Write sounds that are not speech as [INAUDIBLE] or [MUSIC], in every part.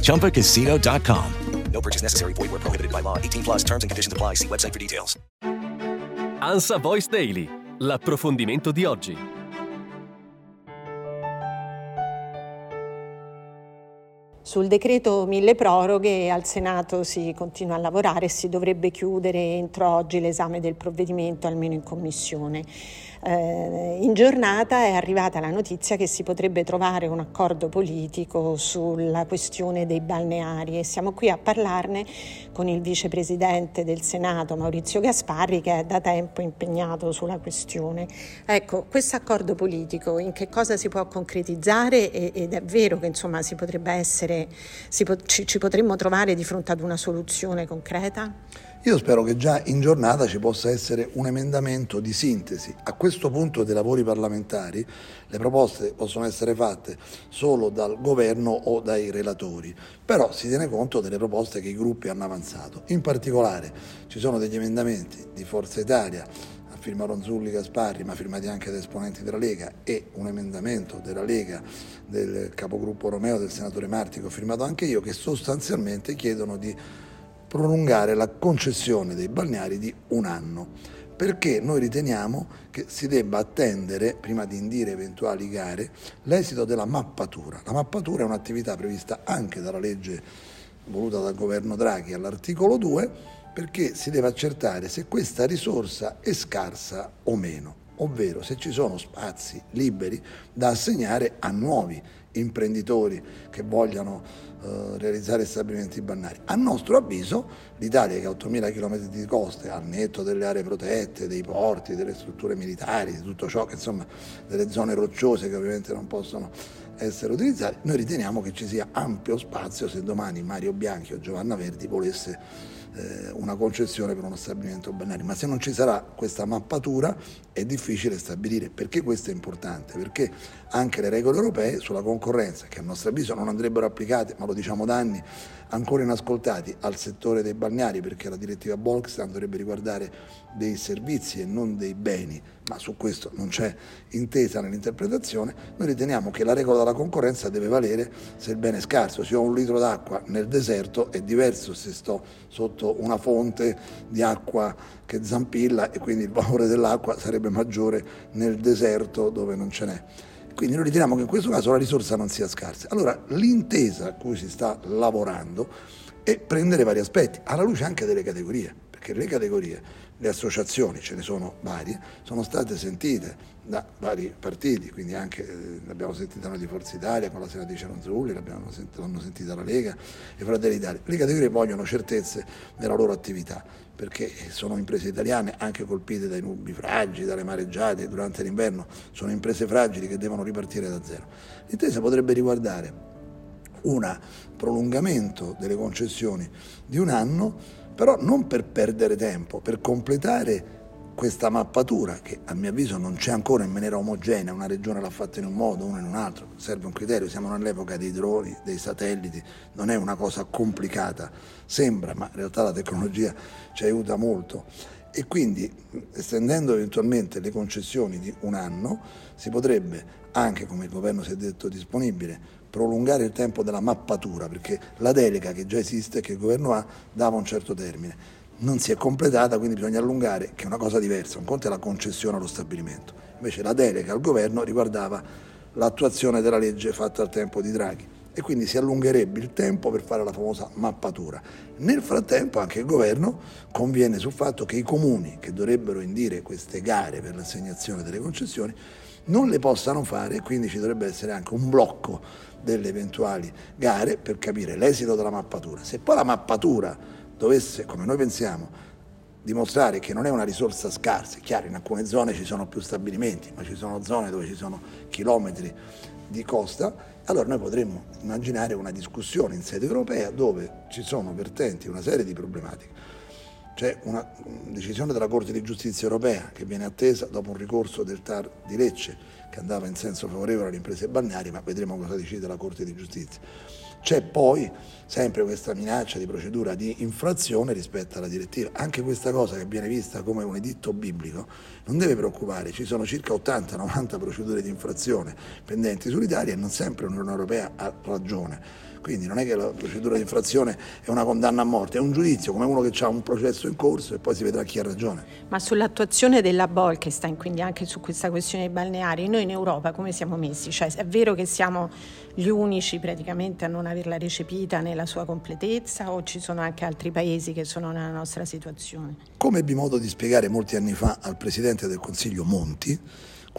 ChumbaCasino.com. No purchase necessary. Void were prohibited by law. 18 plus terms and conditions apply. See website for details. Ansa Voice Daily. L'approfondimento di oggi. Sul decreto mille proroghe al Senato si continua a lavorare e si dovrebbe chiudere entro oggi l'esame del provvedimento, almeno in commissione. Eh, in giornata è arrivata la notizia che si potrebbe trovare un accordo politico sulla questione dei balneari e siamo qui a parlarne con il vicepresidente del Senato Maurizio Gasparri che è da tempo impegnato sulla questione. Ecco, questo accordo politico in che cosa si può concretizzare ed è vero che insomma si potrebbe essere, si po- ci, ci potremmo trovare di fronte ad una soluzione concreta? Io spero che già in giornata ci possa essere un emendamento di sintesi. A questo punto dei lavori parlamentari le proposte possono essere fatte solo dal governo o dai relatori, però si tiene conto delle proposte che i gruppi hanno avanzato. In particolare ci sono degli emendamenti di Forza Italia a firma Ronzulli Gasparri, ma firmati anche da esponenti della Lega, e un emendamento della Lega del capogruppo Romeo del senatore Martico, firmato anche io, che sostanzialmente chiedono di prolungare la concessione dei balneari di un anno, perché noi riteniamo che si debba attendere, prima di indire eventuali gare, l'esito della mappatura. La mappatura è un'attività prevista anche dalla legge voluta dal governo Draghi all'articolo 2, perché si deve accertare se questa risorsa è scarsa o meno, ovvero se ci sono spazi liberi da assegnare a nuovi imprenditori che vogliano eh, realizzare stabilimenti balneari. A nostro avviso l'Italia che ha 8.000 km di coste, al netto delle aree protette, dei porti, delle strutture militari, di tutto ciò che insomma delle zone rocciose che ovviamente non possono essere utilizzate, noi riteniamo che ci sia ampio spazio se domani Mario Bianchi o Giovanna Verdi volesse eh, una concessione per uno stabilimento balneare, ma se non ci sarà questa mappatura è difficile stabilire. Perché questo è importante? Perché anche le regole europee sulla concorrenza, che a nostro avviso non andrebbero applicate, ma lo diciamo da anni, ancora inascoltati al settore dei balneari, perché la direttiva Bolkestein dovrebbe riguardare dei servizi e non dei beni, ma su questo non c'è intesa nell'interpretazione, noi riteniamo che la regola della concorrenza deve valere se il bene è scarso. Se ho un litro d'acqua nel deserto è diverso se sto sotto una fonte di acqua che zampilla e quindi il valore dell'acqua sarebbe maggiore nel deserto dove non ce n'è. Quindi noi riteniamo che in questo caso la risorsa non sia scarsa. Allora l'intesa a cui si sta lavorando è prendere vari aspetti, alla luce anche delle categorie, perché le categorie, le associazioni, ce ne sono varie, sono state sentite da vari partiti, quindi anche eh, l'abbiamo sentita noi di Forza Italia con la senatrice Ronzulli, l'abbiamo sentita, l'hanno sentita la Lega e Fratelli d'Italia. Le categorie vogliono certezze nella loro attività perché sono imprese italiane anche colpite dai nubi fragili, dalle mareggiate durante l'inverno, sono imprese fragili che devono ripartire da zero. L'intesa potrebbe riguardare un prolungamento delle concessioni di un anno, però non per perdere tempo, per completare questa mappatura che a mio avviso non c'è ancora in maniera omogenea, una regione l'ha fatta in un modo, una in un altro, serve un criterio, siamo nell'epoca dei droni, dei satelliti, non è una cosa complicata, sembra, ma in realtà la tecnologia ci aiuta molto. E quindi estendendo eventualmente le concessioni di un anno si potrebbe anche, come il governo si è detto disponibile, prolungare il tempo della mappatura, perché la delega che già esiste, che il governo ha, dava un certo termine non si è completata, quindi bisogna allungare, che è una cosa diversa, un conto è la concessione allo stabilimento, invece la delega al governo riguardava l'attuazione della legge fatta al tempo di Draghi. e quindi si allungherebbe il tempo per fare la famosa mappatura. Nel frattempo anche il governo conviene sul fatto che i comuni che dovrebbero indire queste gare per l'assegnazione delle concessioni non le possano fare e quindi ci dovrebbe essere anche un blocco delle eventuali gare per capire l'esito della mappatura. Se poi la mappatura dovesse, come noi pensiamo, dimostrare che non è una risorsa scarsa, è chiaro in alcune zone ci sono più stabilimenti, ma ci sono zone dove ci sono chilometri di costa, allora noi potremmo immaginare una discussione in sede europea dove ci sono vertenti una serie di problematiche. C'è una decisione della Corte di Giustizia europea che viene attesa dopo un ricorso del TAR di Lecce che andava in senso favorevole alle imprese balneari, ma vedremo cosa decide la Corte di Giustizia. C'è poi sempre questa minaccia di procedura di infrazione rispetto alla direttiva. Anche questa cosa che viene vista come un editto biblico non deve preoccupare, ci sono circa 80-90 procedure di infrazione pendenti sull'Italia e non sempre l'Unione Europea ha ragione. Quindi non è che la procedura di infrazione è una condanna a morte, è un giudizio come uno che ha un processo in corso e poi si vedrà chi ha ragione. Ma sull'attuazione della Bolkestein, quindi anche su questa questione dei balneari, noi in Europa come siamo messi? Cioè, è vero che siamo gli unici praticamente a non averla recepita nella sua completezza o ci sono anche altri paesi che sono nella nostra situazione? Come ebbi modo di spiegare molti anni fa al Presidente del Consiglio Monti,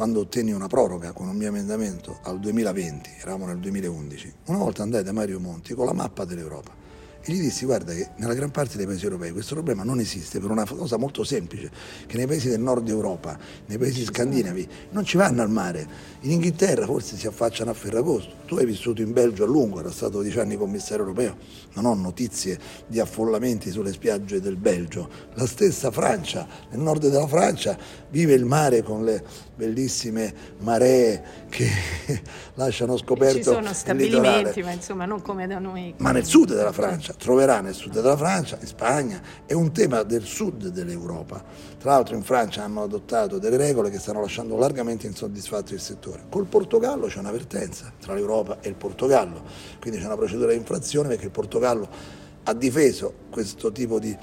quando ottenni una proroga con un mio emendamento al 2020, eravamo nel 2011, una volta andai da Mario Monti con la mappa dell'Europa e gli dissi guarda che nella gran parte dei paesi europei questo problema non esiste per una cosa molto semplice, che nei paesi del nord Europa, nei paesi scandinavi, non ci vanno al mare. In Inghilterra forse si affacciano a Ferragosto. Tu hai vissuto in Belgio a lungo, era stato dieci anni commissario europeo, non ho notizie di affollamenti sulle spiagge del Belgio. La stessa Francia, nel nord della Francia, vive il mare con le bellissime maree che [LAUGHS] lasciano scoperto Ci sono stabilimenti, ma insomma non come da noi. Ma nel sud della Francia, troverà nel sud della Francia, in Spagna, è un tema del sud dell'Europa. Tra l'altro in Francia hanno adottato delle regole che stanno lasciando largamente insoddisfatto il settore. Col Portogallo c'è un'avvertenza tra l'Europa e il Portogallo, quindi c'è una procedura di infrazione perché il Portogallo ha difeso questo tipo di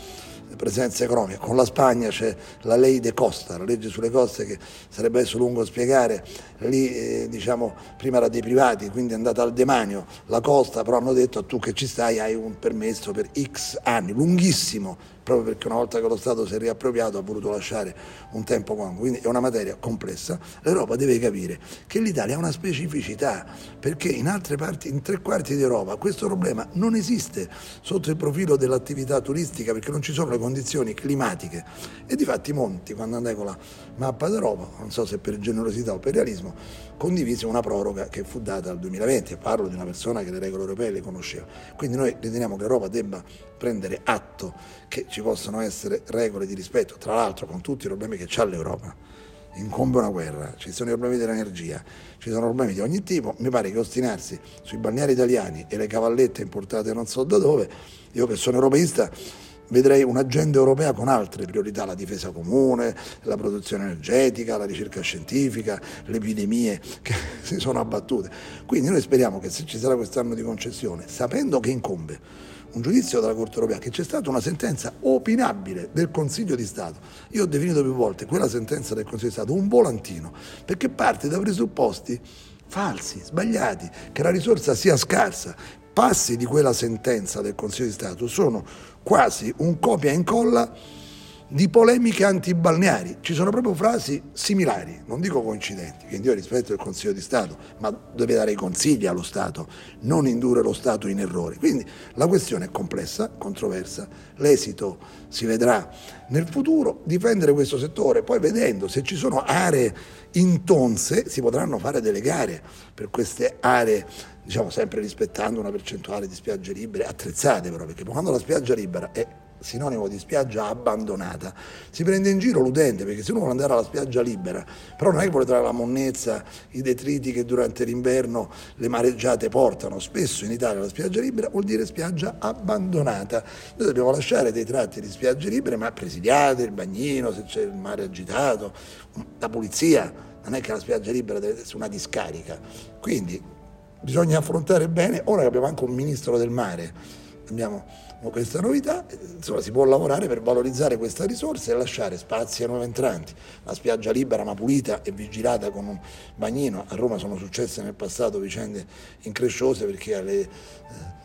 presenza economica. Con la Spagna c'è la ley de costa, la legge sulle coste che sarebbe adesso lungo spiegare, lì eh, diciamo prima era dei privati, quindi è andata al demanio. La costa, però hanno detto tu che ci stai hai un permesso per X anni, lunghissimo, proprio perché una volta che lo Stato si è riappropriato ha voluto lasciare un tempo congruo, quindi è una materia complessa, l'Europa deve capire che l'Italia ha una specificità, perché in altre parti, in tre quarti d'Europa questo problema non esiste sotto il profilo dell'attività turistica perché non ci sono le condizioni climatiche e di fatti Monti quando andai con la mappa d'Europa, non so se per generosità o per realismo, condivise una proroga che fu data al 2020 e parlo di una persona che le regole europee le conosceva. Quindi noi riteniamo che l'Europa debba prendere atto che ci possono essere regole di rispetto, tra l'altro con tutti i problemi che c'ha l'Europa. Incombe una guerra, ci sono i problemi dell'energia, ci sono problemi di ogni tipo, mi pare che ostinarsi sui balneari italiani e le cavallette importate non so da dove, io che sono europeista vedrei un'agenda europea con altre priorità, la difesa comune, la produzione energetica, la ricerca scientifica, le epidemie che [LAUGHS] si sono abbattute. Quindi noi speriamo che se ci sarà quest'anno di concessione, sapendo che incombe un giudizio della Corte europea, che c'è stata una sentenza opinabile del Consiglio di Stato. Io ho definito più volte quella sentenza del Consiglio di Stato un volantino, perché parte da presupposti falsi, sbagliati, che la risorsa sia scarsa. Passi di quella sentenza del Consiglio di Stato sono quasi un copia e incolla di polemiche antibalneari. Ci sono proprio frasi similari, non dico coincidenti, che io rispetto il Consiglio di Stato, ma deve dare i consigli allo Stato, non indurre lo Stato in errori. Quindi la questione è complessa, controversa, l'esito si vedrà nel futuro, difendere questo settore, poi vedendo se ci sono aree intonse si potranno fare delle gare per queste aree diciamo sempre rispettando una percentuale di spiagge libere attrezzate però perché quando la spiaggia libera è sinonimo di spiaggia abbandonata. Si prende in giro l'utente perché se uno vuole andare alla spiaggia libera, però non è che vuole trovare la monnezza, i detriti che durante l'inverno le mareggiate portano. Spesso in Italia la spiaggia libera vuol dire spiaggia abbandonata. Noi dobbiamo lasciare dei tratti di spiagge libere, ma presidiate, il bagnino, se c'è il mare agitato, la pulizia. Non è che la spiaggia libera deve essere una discarica. Quindi bisogna affrontare bene, ora che abbiamo anche un ministro del mare abbiamo questa novità, insomma si può lavorare per valorizzare questa risorsa e lasciare spazi ai nuovi entranti. La spiaggia libera ma pulita e vigilata con un bagnino, a Roma sono successe nel passato vicende incresciose perché alle eh,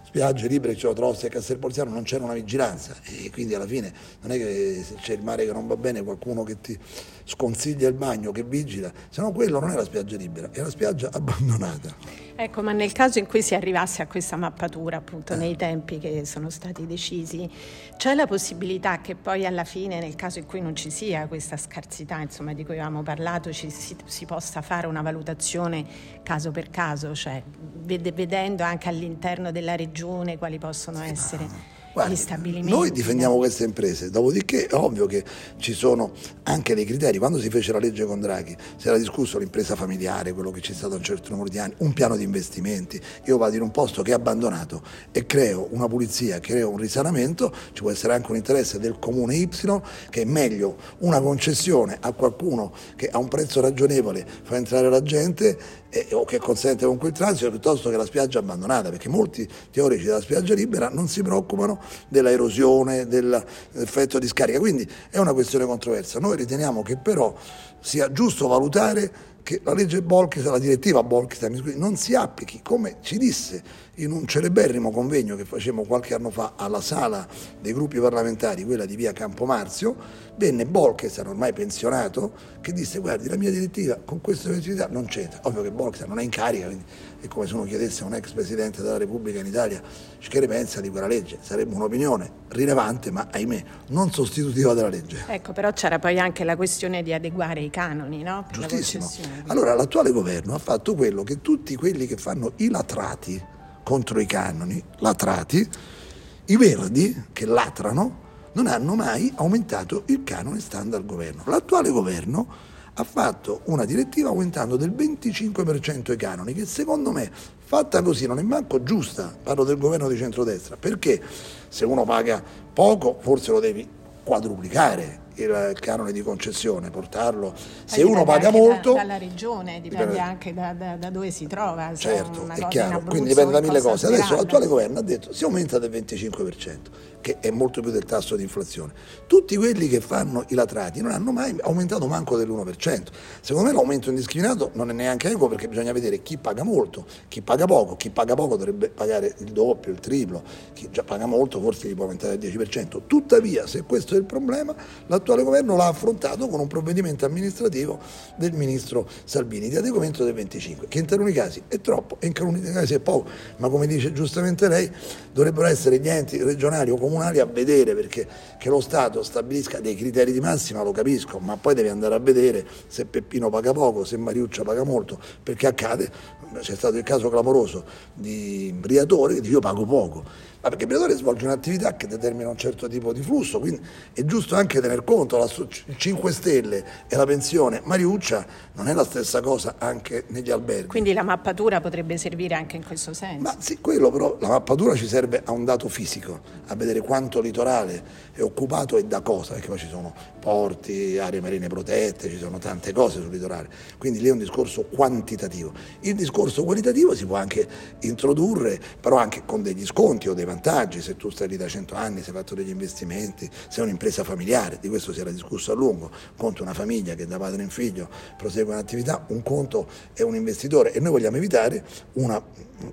spiagge libere, Ceotrossi e Castelporziano non c'era una vigilanza e quindi alla fine non è che se c'è il mare che non va bene qualcuno che ti sconsiglia il bagno, che vigila, se no quello non è la spiaggia libera, è la spiaggia abbandonata. Ecco, ma nel caso in cui si arrivasse a questa mappatura, appunto, nei tempi che sono stati decisi, c'è la possibilità che poi alla fine, nel caso in cui non ci sia questa scarsità, insomma, di cui avevamo parlato, ci, si, si, possa fare una valutazione caso per caso, cioè vedendo anche all'interno della regione quali possono essere Guardi, gli stabilimenti. Noi difendiamo queste imprese, dopodiché è ovvio che ci sono anche dei criteri. Quando si fece la legge con Draghi si era discusso l'impresa familiare, quello che c'è stato un certo numero di anni, un piano di investimenti. Io vado in un posto che è abbandonato e creo una pulizia, creo un risanamento, ci può essere anche un interesse del comune Y che è meglio una concessione a qualcuno che a un prezzo ragionevole fa entrare la gente eh, o che consente comunque il transito piuttosto che la spiaggia abbandonata, perché molti teorici della spiaggia libera non si preoccupano della erosione, dell'effetto di scarica, quindi è una questione controversa. Noi riteniamo che però sia giusto valutare che la legge Bolkestein, la direttiva Bolkestein non si applichi, come ci disse in un celeberrimo convegno che facevamo qualche anno fa alla sala dei gruppi parlamentari, quella di via Campomarzio, venne Bolkestein, ormai pensionato, che disse guardi la mia direttiva con questa università non c'entra. Ovvio che Bolkestein non è in carica, quindi è come se uno chiedesse a un ex Presidente della Repubblica in Italia che ne pensa di quella legge. Sarebbe un'opinione rilevante, ma ahimè non sostitutiva della legge. Ecco, però c'era poi anche la questione di adeguare i canoni, no? Per Giustissimo. Allora l'attuale governo ha fatto quello che tutti quelli che fanno i latrati contro i canoni, latrati, i verdi che latrano non hanno mai aumentato il canone standard al governo. L'attuale governo ha fatto una direttiva aumentando del 25% i canoni, che secondo me, fatta così, non è manco giusta, parlo del governo di centrodestra, perché se uno paga poco forse lo devi quadruplicare il canone di concessione, portarlo se uno paga molto da, dalla regione, dipende, dipende anche da, da, da, dove si trova. Certo, è chiaro, quindi dipende da mille cose. Adesso l'attuale governo ha detto si aumenta del 25% che è molto più del tasso di inflazione. Tutti quelli che fanno i latrati non hanno mai aumentato manco dell'1%. Secondo me l'aumento indiscriminato non è neanche equo perché bisogna vedere chi paga molto, chi paga poco, chi paga poco dovrebbe pagare il doppio, il triplo, chi già paga molto forse gli può aumentare il 10%. Tuttavia, se questo è il problema, l'attuale governo l'ha affrontato con un provvedimento amministrativo del ministro Salvini di adeguamento del 25, che in taluni casi è troppo e in taluni casi è poco, ma come dice giustamente lei, dovrebbero essere gli enti regionali o comunali a vedere perché che lo Stato stabilisca dei criteri di massima lo capisco, ma poi devi andare a vedere se Peppino paga poco, se Mariuccia paga molto, perché accade, c'è stato il caso clamoroso di Briatore che dice io pago poco ma perché il Briatore svolge un'attività che determina un certo tipo di flusso, quindi è giusto anche tener conto, la 5 Stelle e la pensione Mariuccia non è la stessa cosa anche negli alberghi. Quindi la mappatura potrebbe servire anche in questo senso? Ma sì, quello però, la mappatura ci serve a un dato fisico, a vedere quanto litorale è occupato e da cosa, perché poi ci sono porti, aree marine protette, ci sono tante cose sul litorale, quindi lì è un discorso quantitativo. Il discorso qualitativo si può anche introdurre, però anche con degli sconti o dei vantaggi, se tu stai lì da 100 anni, se hai fatto degli investimenti, sei un'impresa familiare, di questo si era discusso a lungo, conto una famiglia che da padre in figlio prosegue un'attività, un conto è un investitore e noi vogliamo evitare una,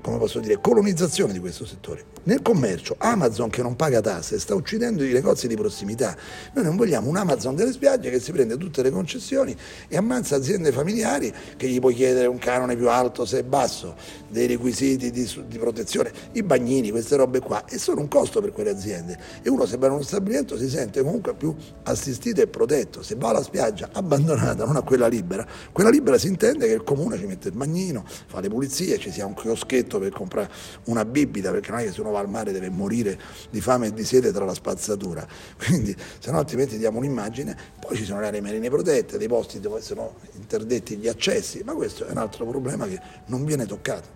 come posso dire, colonizzazione di questo settore. Nel commercio Amazon che non paga tasse sta uccidendo i negozi di prossimità, noi non vogliamo un Amazon delle spiagge che si prende tutte le concessioni e ammazza aziende familiari che gli puoi chiedere un canone più alto se è basso, dei requisiti di, di protezione, i bagnini, queste robe qua qua e sono un costo per quelle aziende e uno se va in uno stabilimento si sente comunque più assistito e protetto. Se va alla spiaggia abbandonata, non a quella libera, quella libera si intende che il comune ci mette il bagnino, fa le pulizie, ci sia un chioschetto per comprare una bibita, perché non è che se uno va al mare deve morire di fame e di sete tra la spazzatura. Quindi, se no altrimenti diamo un'immagine, poi ci sono le aree marine protette, dei posti dove sono interdetti gli accessi, ma questo è un altro problema che non viene toccato.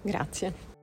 Grazie.